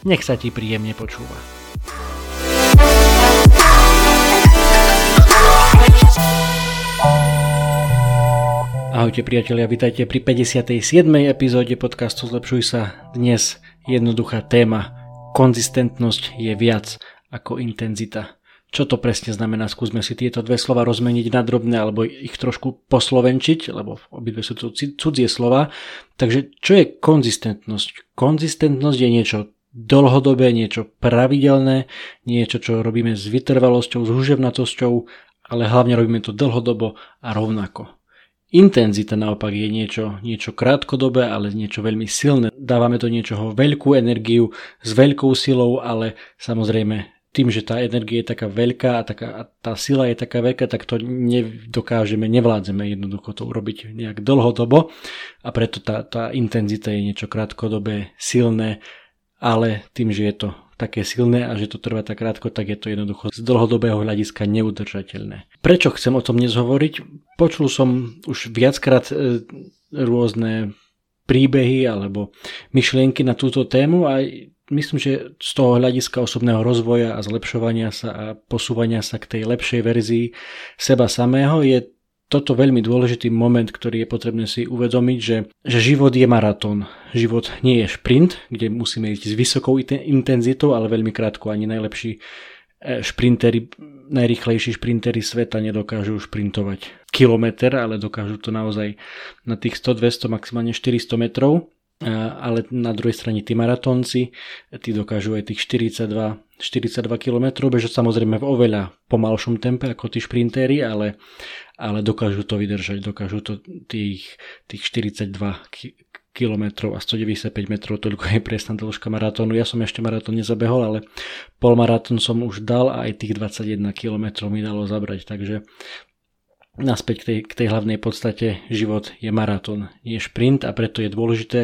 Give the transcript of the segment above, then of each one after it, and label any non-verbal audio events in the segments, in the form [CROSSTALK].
Nech sa ti príjemne počúva. Ahojte priatelia, vitajte pri 57. epizóde podcastu Zlepšuj sa. Dnes jednoduchá téma konzistentnosť je viac ako intenzita. Čo to presne znamená? Skúsme si tieto dve slova rozmeniť na drobné alebo ich trošku poslovenčiť, lebo obidve sú to cudzie slova. Takže čo je konzistentnosť? Konzistentnosť je niečo dlhodobé, niečo pravidelné, niečo, čo robíme s vytrvalosťou, s húževnatosťou, ale hlavne robíme to dlhodobo a rovnako. Intenzita naopak je niečo, niečo krátkodobé, ale niečo veľmi silné. Dávame do niečoho veľkú energiu s veľkou silou, ale samozrejme tým, že tá energia je taká veľká a, taká, a tá sila je taká veľká, tak to nedokážeme, nevládzeme jednoducho to urobiť nejak dlhodobo a preto tá, tá intenzita je niečo krátkodobé, silné, ale tým, že je to také silné a že to trvá tak krátko, tak je to jednoducho z dlhodobého hľadiska neudržateľné. Prečo chcem o tom dnes hovoriť? Počul som už viackrát e, rôzne príbehy alebo myšlienky na túto tému a myslím, že z toho hľadiska osobného rozvoja a zlepšovania sa a posúvania sa k tej lepšej verzii seba samého je toto veľmi dôležitý moment, ktorý je potrebné si uvedomiť, že, že život je maratón. Život nie je šprint, kde musíme ísť s vysokou intenzitou, ale veľmi krátko ani najlepší e, šprintery, najrychlejší šprintery sveta nedokážu šprintovať kilometr, ale dokážu to naozaj na tých 100, 200, maximálne 400 metrov ale na druhej strane tí maratónci, tí dokážu aj tých 42, 42 km bežať samozrejme v oveľa pomalšom tempe ako tí šprintéri, ale, ale dokážu to vydržať, dokážu to tých, tých 42 km a 195 metrov, toľko je presná dĺžka maratónu. Ja som ešte maratón nezabehol, ale polmaratón som už dal a aj tých 21 km mi dalo zabrať, takže naspäť k tej, k tej hlavnej podstate, život je maratón, nie šprint a preto je dôležité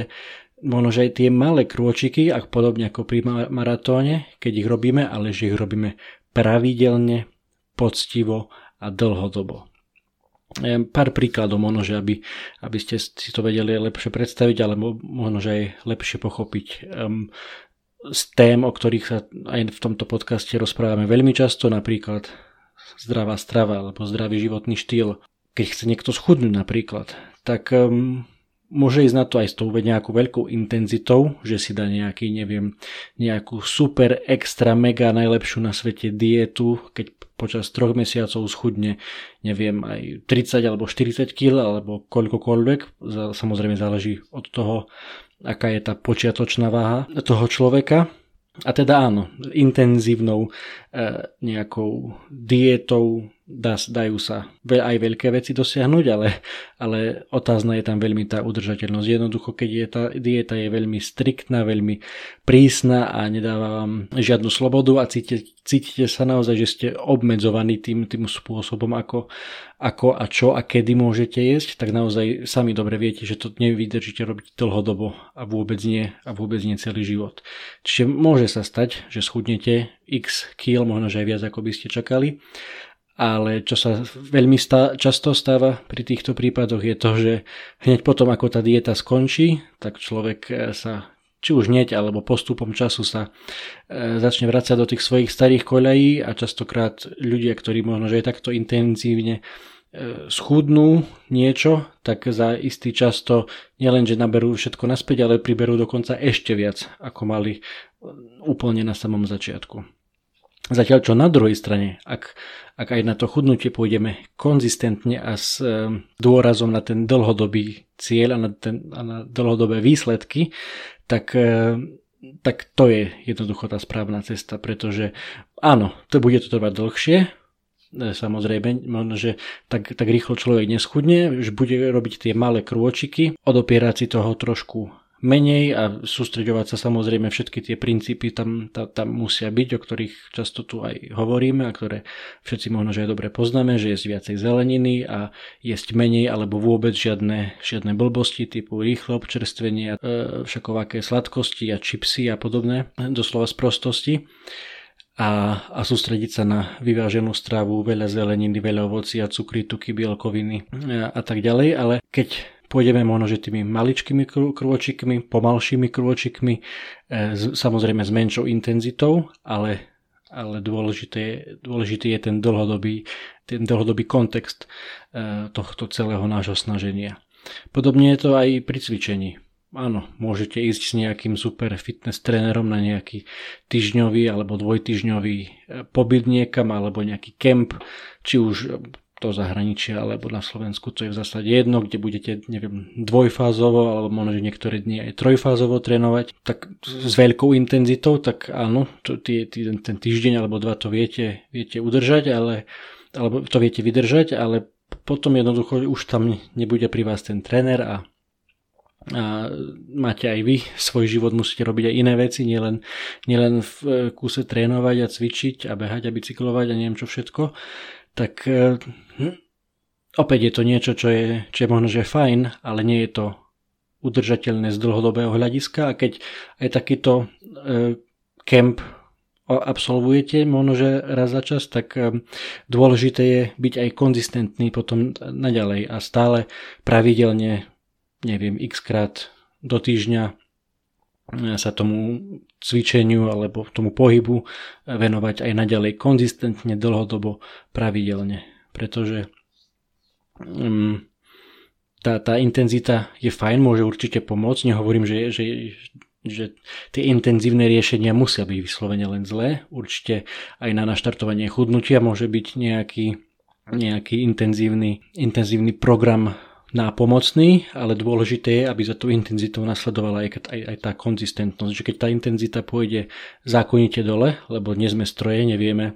možno, že aj tie malé krôčiky, ak podobne ako pri maratóne, keď ich robíme, ale že ich robíme pravidelne, poctivo a dlhodobo. Pár príkladov možno, že aby, aby ste si to vedeli lepšie predstaviť, alebo možno, že aj lepšie pochopiť. Um, z tém, o ktorých sa aj v tomto podcaste rozprávame veľmi často, napríklad zdravá strava alebo zdravý životný štýl. Keď chce niekto schudnúť napríklad, tak um, môže ísť na to aj s tou nejakou veľkou intenzitou, že si dá nejaký, neviem, nejakú super extra mega najlepšiu na svete dietu, keď počas troch mesiacov schudne, neviem, aj 30 alebo 40 kg alebo koľkokoľvek. Samozrejme záleží od toho, aká je tá počiatočná váha toho človeka a teda áno, intenzívnou e, nejakou dietou dá, dajú sa aj veľké veci dosiahnuť, ale, ale otázna je tam veľmi tá udržateľnosť. Jednoducho, keď tá dieta je veľmi striktná, veľmi prísna a nedáva vám žiadnu slobodu a cítite, cítite sa naozaj, že ste obmedzovaní tým, tým spôsobom, ako, ako a čo a kedy môžete jesť, tak naozaj sami dobre viete, že to nevydržíte robiť dlhodobo a vôbec nie a vôbec nie celý život. Čiže môže sa stať, že schudnete x kg, možno že aj viac ako by ste čakali, ale čo sa veľmi stá, často stáva pri týchto prípadoch je to, že hneď potom ako tá dieta skončí, tak človek eh, sa či už hneď alebo postupom času sa e, začne vrácať do tých svojich starých koľají a častokrát ľudia, ktorí možno, že aj takto intenzívne e, schudnú niečo, tak za istý čas to nielenže naberú všetko naspäť, ale priberú dokonca ešte viac, ako mali úplne na samom začiatku. Zatiaľ čo na druhej strane, ak, ak aj na to chudnutie pôjdeme konzistentne a s e, dôrazom na ten dlhodobý cieľ a na, ten, a na dlhodobé výsledky, tak, e, tak to je jednoducho tá správna cesta, pretože áno, to bude to trvať dlhšie, e, samozrejme, že tak, tak rýchlo človek neschudne, že bude robiť tie malé krôčiky, odopierať si toho trošku menej a sústreďovať sa samozrejme všetky tie princípy tam, tam, tam musia byť, o ktorých často tu aj hovoríme a ktoré všetci možno, že aj dobre poznáme, že jesť viacej zeleniny a jesť menej alebo vôbec žiadne, žiadne blbosti typu rýchle občerstvenie, e, všakovaké sladkosti a čipsy a podobné, doslova z prostosti. A, a sústrediť sa na vyváženú stravu, veľa zeleniny, veľa ovocia, cukry, tuky, bielkoviny a, a tak ďalej, ale keď pôjdeme možno, že tými maličkými krôčikmi, pomalšími krôčikmi, e, samozrejme s menšou intenzitou, ale, ale dôležité, dôležitý je ten dlhodobý, ten dlhodobý kontext e, tohto celého nášho snaženia. Podobne je to aj pri cvičení. Áno, môžete ísť s nejakým super fitness trénerom na nejaký týždňový alebo dvojtyžňový e, pobyt niekam alebo nejaký kemp, či už do zahraničia alebo na Slovensku, to je v zásade jedno, kde budete, neviem, dvojfázovo alebo možno, že niektoré dni aj trojfázovo trénovať, tak s veľkou intenzitou, tak áno, to, tie, tie, ten týždeň alebo dva to viete, viete udržať, ale, alebo to viete vydržať, ale potom jednoducho už tam nebude pri vás ten tréner a a máte aj vy svoj život, musíte robiť aj iné veci, nielen, nielen v kúse trénovať a cvičiť a behať a bicyklovať a neviem čo všetko, tak hm, opäť je to niečo, čo je, čo je možno, že fajn, ale nie je to udržateľné z dlhodobého hľadiska. A keď aj takýto e, kemp absolvujete možno, že raz za čas, tak e, dôležité je byť aj konzistentný potom naďalej a stále pravidelne, neviem, x krát do týždňa e, sa tomu cvičeniu alebo tomu pohybu venovať aj naďalej konzistentne, dlhodobo, pravidelne. Pretože um, tá, tá intenzita je fajn, môže určite pomôcť. Nehovorím, že, že, že tie intenzívne riešenia musia byť vyslovene len zlé. Určite aj na naštartovanie chudnutia môže byť nejaký, nejaký intenzívny, intenzívny program nápomocný, ale dôležité je, aby za tú intenzitou nasledovala aj, aj, aj tá konzistentnosť, že keď tá intenzita pôjde zákonite dole, lebo nie sme stroje, nevieme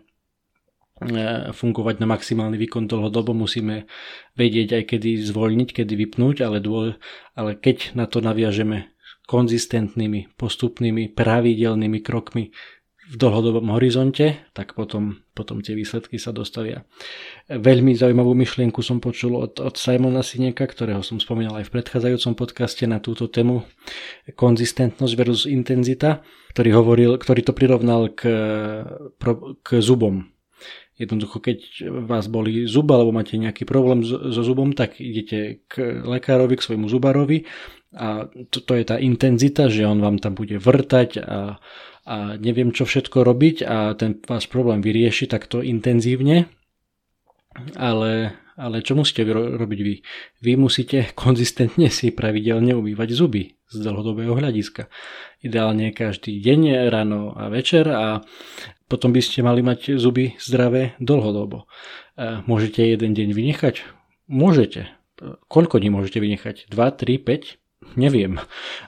e, fungovať na maximálny výkon dlhodobo, musíme vedieť aj kedy zvoľniť, kedy vypnúť, ale, dôle, ale keď na to naviažeme konzistentnými, postupnými, pravidelnými krokmi, v dlhodobom horizonte, tak potom, potom tie výsledky sa dostavia. Veľmi zaujímavú myšlienku som počul od, od Simona Sineka, ktorého som spomínal aj v predchádzajúcom podcaste na túto tému konzistentnosť versus intenzita, ktorý, hovoril, ktorý to prirovnal k, k zubom. Jednoducho, keď vás boli zub alebo máte nejaký problém so, zubom, tak idete k lekárovi, k svojmu zubarovi a to, to je tá intenzita, že on vám tam bude vrtať a a neviem čo všetko robiť a ten váš problém vyrieši takto intenzívne, ale, ale čo musíte robiť vy? Vy musíte [LAUGHS] konzistentne si pravidelne umývať zuby z dlhodobého hľadiska. Ideálne každý deň, ráno a večer a potom by ste mali mať zuby zdravé dlhodobo. Môžete jeden deň vynechať? Môžete. Koľko dní môžete vynechať? 2, 3, 5? Neviem.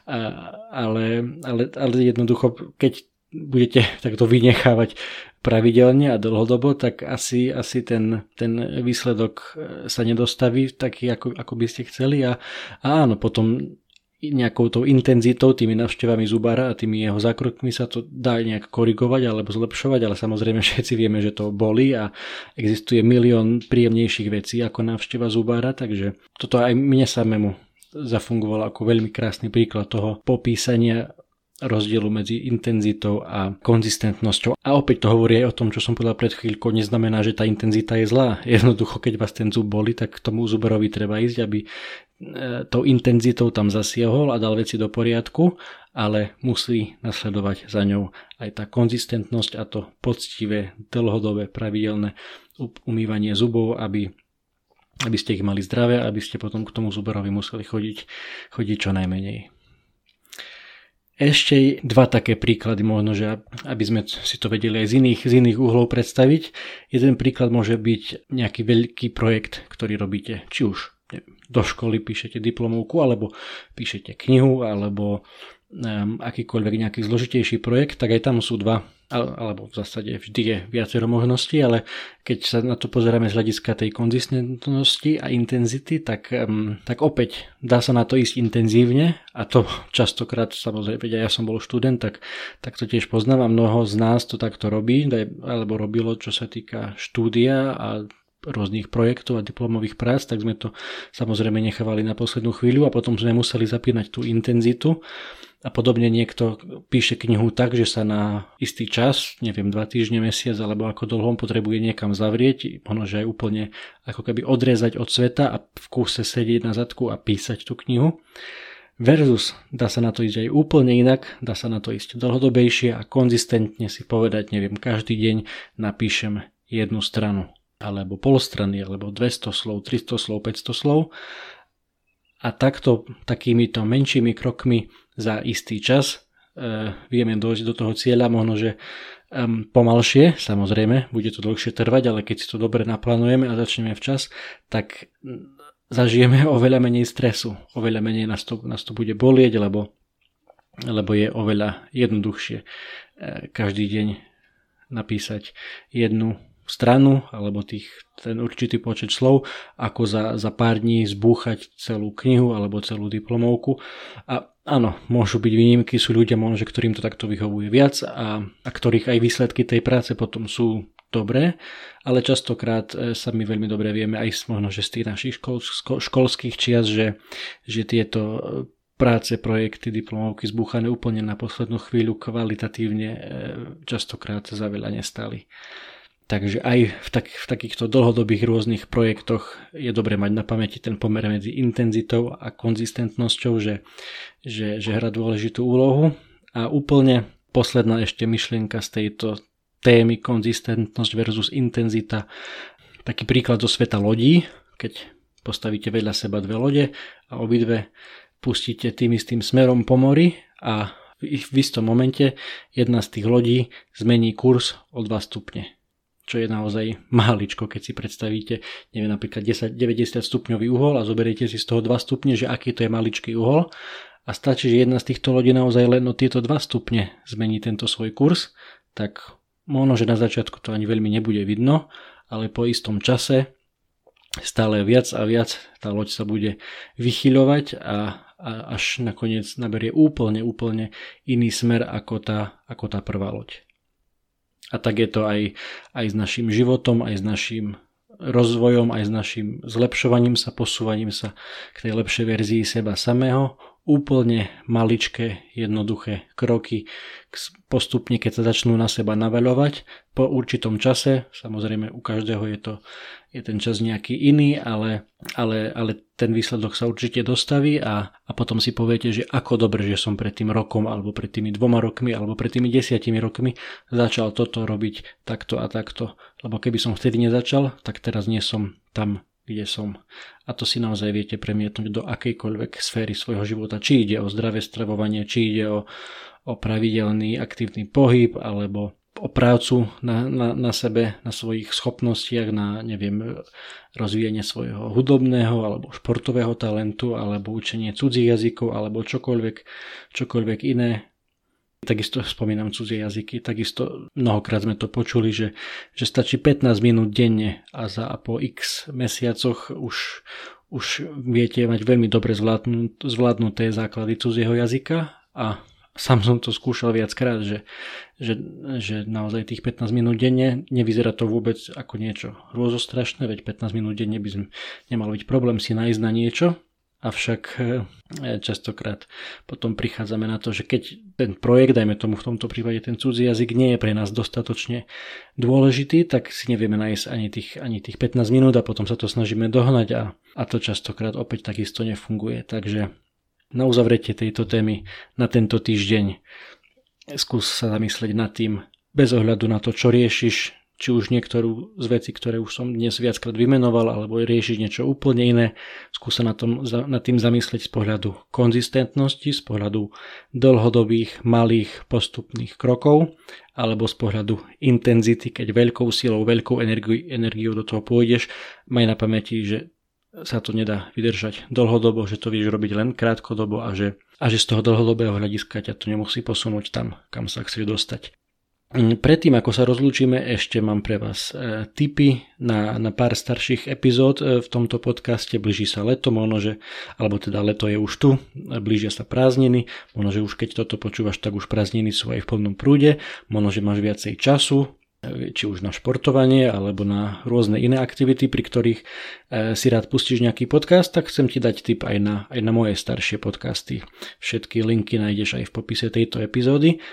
Ale, ale, ale jednoducho, keď budete takto vynechávať pravidelne a dlhodobo, tak asi, asi ten, ten výsledok e, sa nedostaví taký, ako, ako by ste chceli. A, a áno, potom nejakou tou intenzitou, tými navštevami zubára a tými jeho zákrokmi sa to dá nejak korigovať alebo zlepšovať, ale samozrejme [LAUGHS] všetci vieme, že to boli a existuje milión príjemnejších vecí ako návšteva zubára, takže toto aj mne samému zafungovalo ako veľmi krásny príklad toho popísania rozdielu medzi intenzitou a konzistentnosťou. A opäť to hovorí aj o tom, čo som povedal pred chvíľkou, neznamená, že tá intenzita je zlá. [LAUGHS] Jednoducho, keď vás ten zub boli, tak k tomu zuberovi treba ísť, aby e, tou intenzitou tam zasiahol a dal veci do poriadku, ale musí nasledovať za ňou aj tá konzistentnosť a to poctivé, dlhodobé, pravidelné umývanie zubov, aby aby ste ich mali zdravé, aby ste potom k tomu zuberovi museli chodiť, chodiť čo najmenej. Ešte dva také príklady možno, že aby sme si to vedeli aj z iných, z iných uhlov predstaviť. Jeden príklad môže byť nejaký veľký projekt, ktorý robíte, či už do školy píšete diplomovku, alebo píšete knihu, alebo akýkoľvek nejaký zložitejší projekt, tak aj tam sú dva, alebo v zásade vždy je viacero možností, ale keď sa na to pozeráme z hľadiska tej konzistentnosti a intenzity, tak, tak opäť dá sa na to ísť intenzívne a to častokrát, samozrejme, ja som bol študent, tak, tak to tiež poznám a mnoho z nás to takto robí, alebo robilo, čo sa týka štúdia a rôznych projektov a diplomových prác, tak sme to samozrejme nechávali na poslednú chvíľu a potom sme museli zapínať tú intenzitu. A podobne niekto píše knihu tak, že sa na istý čas, neviem, dva týždne, mesiac alebo ako dlho potrebuje niekam zavrieť, možno, že aj úplne ako keby odrezať od sveta a v kúse sedieť na zadku a písať tú knihu. Versus dá sa na to ísť aj úplne inak, dá sa na to ísť dlhodobejšie a konzistentne si povedať, neviem, každý deň napíšem jednu stranu alebo polstrany, alebo 200 slov, 300 slov, 500 slov. A takto, takýmito menšími krokmi za istý čas e, vieme dojsť do toho cieľa, možno, že um, pomalšie, samozrejme, bude to dlhšie trvať, ale keď si to dobre naplánujeme a začneme včas, tak zažijeme [LAUGHS] oveľa menej stresu, oveľa menej nás to, nás to bude bolieť, lebo, lebo je oveľa jednoduchšie e, každý deň napísať jednu stranu alebo tých, ten určitý počet slov, ako za, za pár dní zbúchať celú knihu alebo celú diplomovku. A áno, môžu byť výnimky, sú ľudia možno, ktorým to takto vyhovuje viac a, a ktorých aj výsledky tej práce potom sú dobré, ale častokrát e, sa my veľmi dobre vieme aj možno, že z tých našich škol, školských čias, že, že tieto e, práce, projekty, diplomovky zbúchané úplne na poslednú chvíľu kvalitatívne e, častokrát za veľa nestali. Takže aj v, tak, v takýchto dlhodobých rôznych projektoch je dobre mať na pamäti ten pomer medzi intenzitou a konzistentnosťou, že, že, že hra dôležitú úlohu. A úplne posledná ešte myšlienka z tejto témy konzistentnosť versus intenzita. Taký príklad zo sveta lodí, keď postavíte vedľa seba dve lode a obidve pustíte tým istým smerom po mori a v istom momente jedna z tých lodí zmení kurz o 2 stupne čo je naozaj máličko, keď si predstavíte, neviem, napríklad 10, 90 stupňový uhol a zoberiete si z toho 2 stupne, že aký to je maličký uhol a stačí, že jedna z týchto lodí naozaj len o tieto 2 stupne zmení tento svoj kurz, tak možno, že na začiatku to ani veľmi nebude vidno, ale po istom čase stále viac a viac tá loď sa bude vychyľovať a, a až nakoniec naberie úplne, úplne iný smer ako tá, ako tá prvá loď. A tak je to aj, aj s našim životom, aj s našim rozvojom, aj s našim zlepšovaním sa, posúvaním sa k tej lepšej verzii seba samého. Úplne maličké, jednoduché kroky postupne, keď sa začnú na seba naveľovať po určitom čase. Samozrejme u každého je to je ten čas nejaký iný, ale, ale, ale ten výsledok sa určite dostaví a, a potom si poviete, že ako dobre, že som pred tým rokom alebo pred tými dvoma rokmi alebo pred tými desiatimi rokmi začal toto robiť takto a takto. Lebo keby som vtedy nezačal, tak teraz nie som tam, kde som. A to si naozaj viete premietnúť do akejkoľvek sféry svojho života. Či ide o zdravé stravovanie, či ide o, o pravidelný aktívny pohyb alebo o prácu na, na, na sebe, na svojich schopnostiach, na neviem, rozvíjanie svojho hudobného alebo športového talentu, alebo učenie cudzích jazykov, alebo čokoľvek, čokoľvek iné. Takisto spomínam cudzie jazyky, takisto mnohokrát sme to počuli, že, že stačí 15 minút denne a za a po x mesiacoch už, už viete mať veľmi dobre zvládnuté základy cudzieho jazyka. A sám som to skúšal viackrát, že, že, že naozaj tých 15 minút denne nevyzerá to vôbec ako niečo hrôzostrašné, veď 15 minút denne by sme nemal byť problém si nájsť na niečo, avšak e, častokrát potom prichádzame na to, že keď ten projekt, dajme tomu v tomto prípade ten cudzí jazyk, nie je pre nás dostatočne dôležitý, tak si nevieme nájsť ani tých, ani tých 15 minút a potom sa to snažíme dohnať a, a to častokrát opäť takisto nefunguje. Takže na uzavretie tejto témy na tento týždeň skús sa zamyslieť nad tým, bez ohľadu na to, čo riešiš, či už niektorú z vecí, ktoré už som dnes viackrát vymenoval, alebo riešiť niečo úplne iné, skúsa na, tom, na tým zamyslieť z pohľadu konzistentnosti, z pohľadu dlhodobých, malých, postupných krokov, alebo z pohľadu intenzity, keď veľkou silou, veľkou energiu, energiou do toho pôjdeš, maj na pamäti, že sa to nedá vydržať dlhodobo, že to vieš robiť len krátkodobo a že, a že z toho dlhodobého hľadiska ťa to nemusí posunúť tam, kam sa chceš dostať. Mm, predtým, ako sa rozlúčime, ešte mám pre vás e, tipy na, na pár starších epizód e, v tomto podcaste. Blíži sa leto, možno, že, alebo teda leto je už tu, blížia sa prázdniny, možno, že už keď toto počúvaš, tak už prázdniny sú aj v plnom prúde, možno, že máš viacej času, e, či už na športovanie alebo na rôzne iné aktivity, pri ktorých si rád pustíš nejaký podcast, tak chcem ti dať tip aj na, aj na moje staršie podcasty. Všetky linky nájdeš aj v popise tejto epizódy.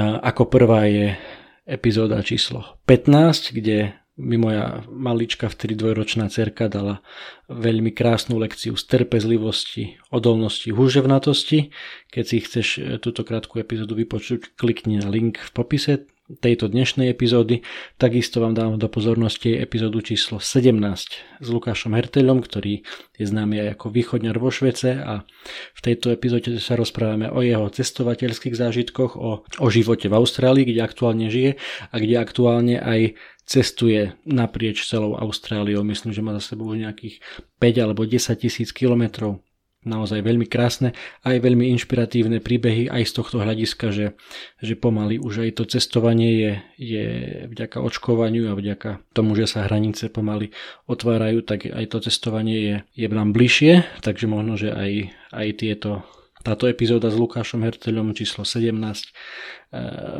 Ako prvá je epizóda číslo 15, kde mi moja malička vtedy dvojročná cerka dala veľmi krásnu lekciu z trpezlivosti, odolnosti, húževnatosti. Keď si chceš túto krátku epizódu vypočuť, klikni na link v popise tejto dnešnej epizódy. Takisto vám dávam do pozornosti epizódu číslo 17 s Lukášom Hertelom, ktorý je známy aj ako východňar vo Švece a v tejto epizóde sa rozprávame o jeho cestovateľských zážitkoch, o, o živote v Austrálii, kde aktuálne žije a kde aktuálne aj cestuje naprieč celou Austráliou. Myslím, že má za sebou nejakých 5 alebo 10 tisíc kilometrov naozaj veľmi krásne aj veľmi inšpiratívne príbehy aj z tohto hľadiska, že, že pomaly už aj to cestovanie je, je vďaka očkovaniu a vďaka tomu, že sa hranice pomaly otvárajú, tak aj to cestovanie je, je nám bližšie, takže možno, že aj, aj tieto táto epizóda s Lukášom Herteľom číslo 17 eh,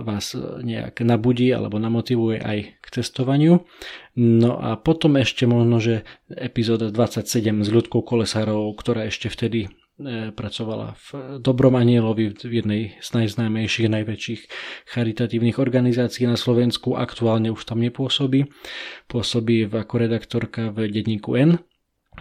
vás nejak nabudí alebo namotivuje aj k cestovaniu. No a potom ešte možno, že epizóda 27 s ľudkou Kolesárovou, ktorá ešte vtedy eh, pracovala v Dobrom anielovi v jednej z najznámejších, najväčších charitatívnych organizácií na Slovensku. Aktuálne už tam nepôsobí. Pôsobí ako redaktorka v denníku N.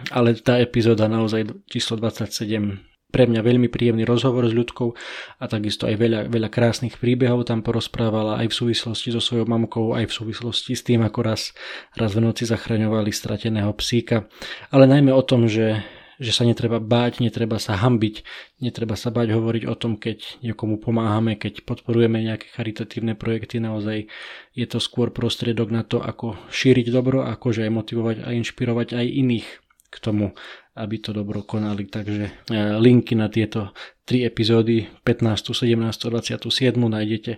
Ale tá epizóda naozaj číslo 27 pre mňa veľmi príjemný rozhovor s ľudkou a takisto aj veľa, veľa krásnych príbehov tam porozprávala aj v súvislosti so svojou mamkou, aj v súvislosti s tým, ako raz, raz v noci zachraňovali strateného psíka. Ale najmä o tom, že, že sa netreba báť, netreba sa hambiť, netreba sa báť hovoriť o tom, keď niekomu pomáhame, keď podporujeme nejaké charitatívne projekty, naozaj je to skôr prostriedok na to, ako šíriť dobro, akože aj motivovať a inšpirovať aj iných k tomu, aby to dobro konali. Takže e, linky na tieto tri epizódy 15, 17, 27 nájdete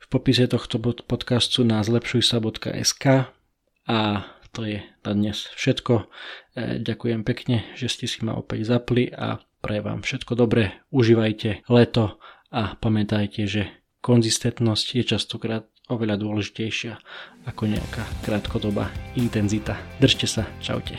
v popise tohto podcastu na zlepšujsa.sk a to je na dnes všetko. E, ďakujem pekne, že ste si ma opäť zapli a prajem vám všetko dobré, užívajte leto a pamätajte, že konzistentnosť je častokrát oveľa dôležitejšia ako nejaká krátkodobá intenzita. Držte sa, čaute.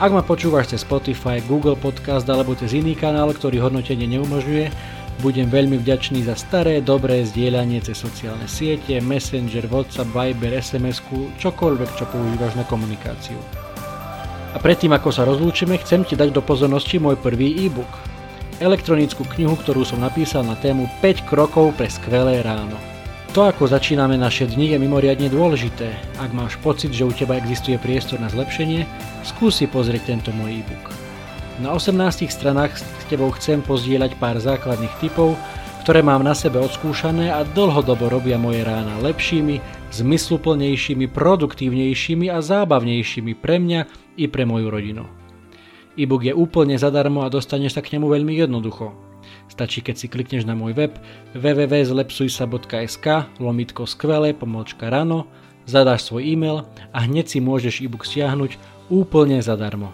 Ak ma počúvaš cez Spotify, Google Podcast alebo cez iný kanál, ktorý hodnotenie neumožňuje, budem veľmi vďačný za staré, dobré zdieľanie cez sociálne siete, Messenger, WhatsApp, Viber, sms čokoľvek, čo používaš na komunikáciu. A predtým, ako sa rozlúčime, chcem ti dať do pozornosti môj prvý e-book. Elektronickú knihu, ktorú som napísal na tému 5 krokov pre skvelé ráno. To, ako začíname naše dni, je mimoriadne dôležité. Ak máš pocit, že u teba existuje priestor na zlepšenie, skúsi pozrieť tento môj e-book. Na 18 stranách s tebou chcem pozdieľať pár základných typov, ktoré mám na sebe odskúšané a dlhodobo robia moje rána lepšími, zmysluplnejšími, produktívnejšími a zábavnejšími pre mňa i pre moju rodinu. E-book je úplne zadarmo a dostaneš sa k nemu veľmi jednoducho. Stačí, keď si klikneš na môj web www.zlepsujsa.sk lomitko skvelé pomôčka rano, zadáš svoj e-mail a hneď si môžeš e-book stiahnuť úplne zadarmo.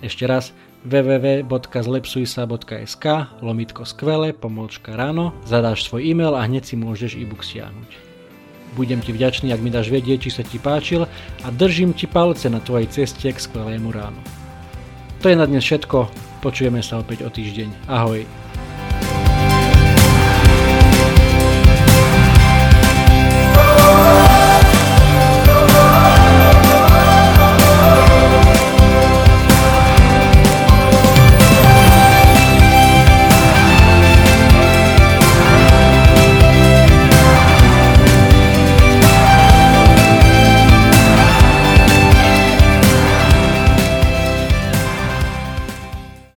Ešte raz www.zlepsujsa.sk lomitko skvele, pomôčka ráno, zadáš svoj e-mail a hneď si môžeš e-book stiahnuť. Budem ti vďačný, ak mi dáš vedieť, či sa ti páčil a držím ti palce na tvojej ceste k skvelému ránu. To je na dnes všetko, počujeme sa opäť o týždeň. Ahoj.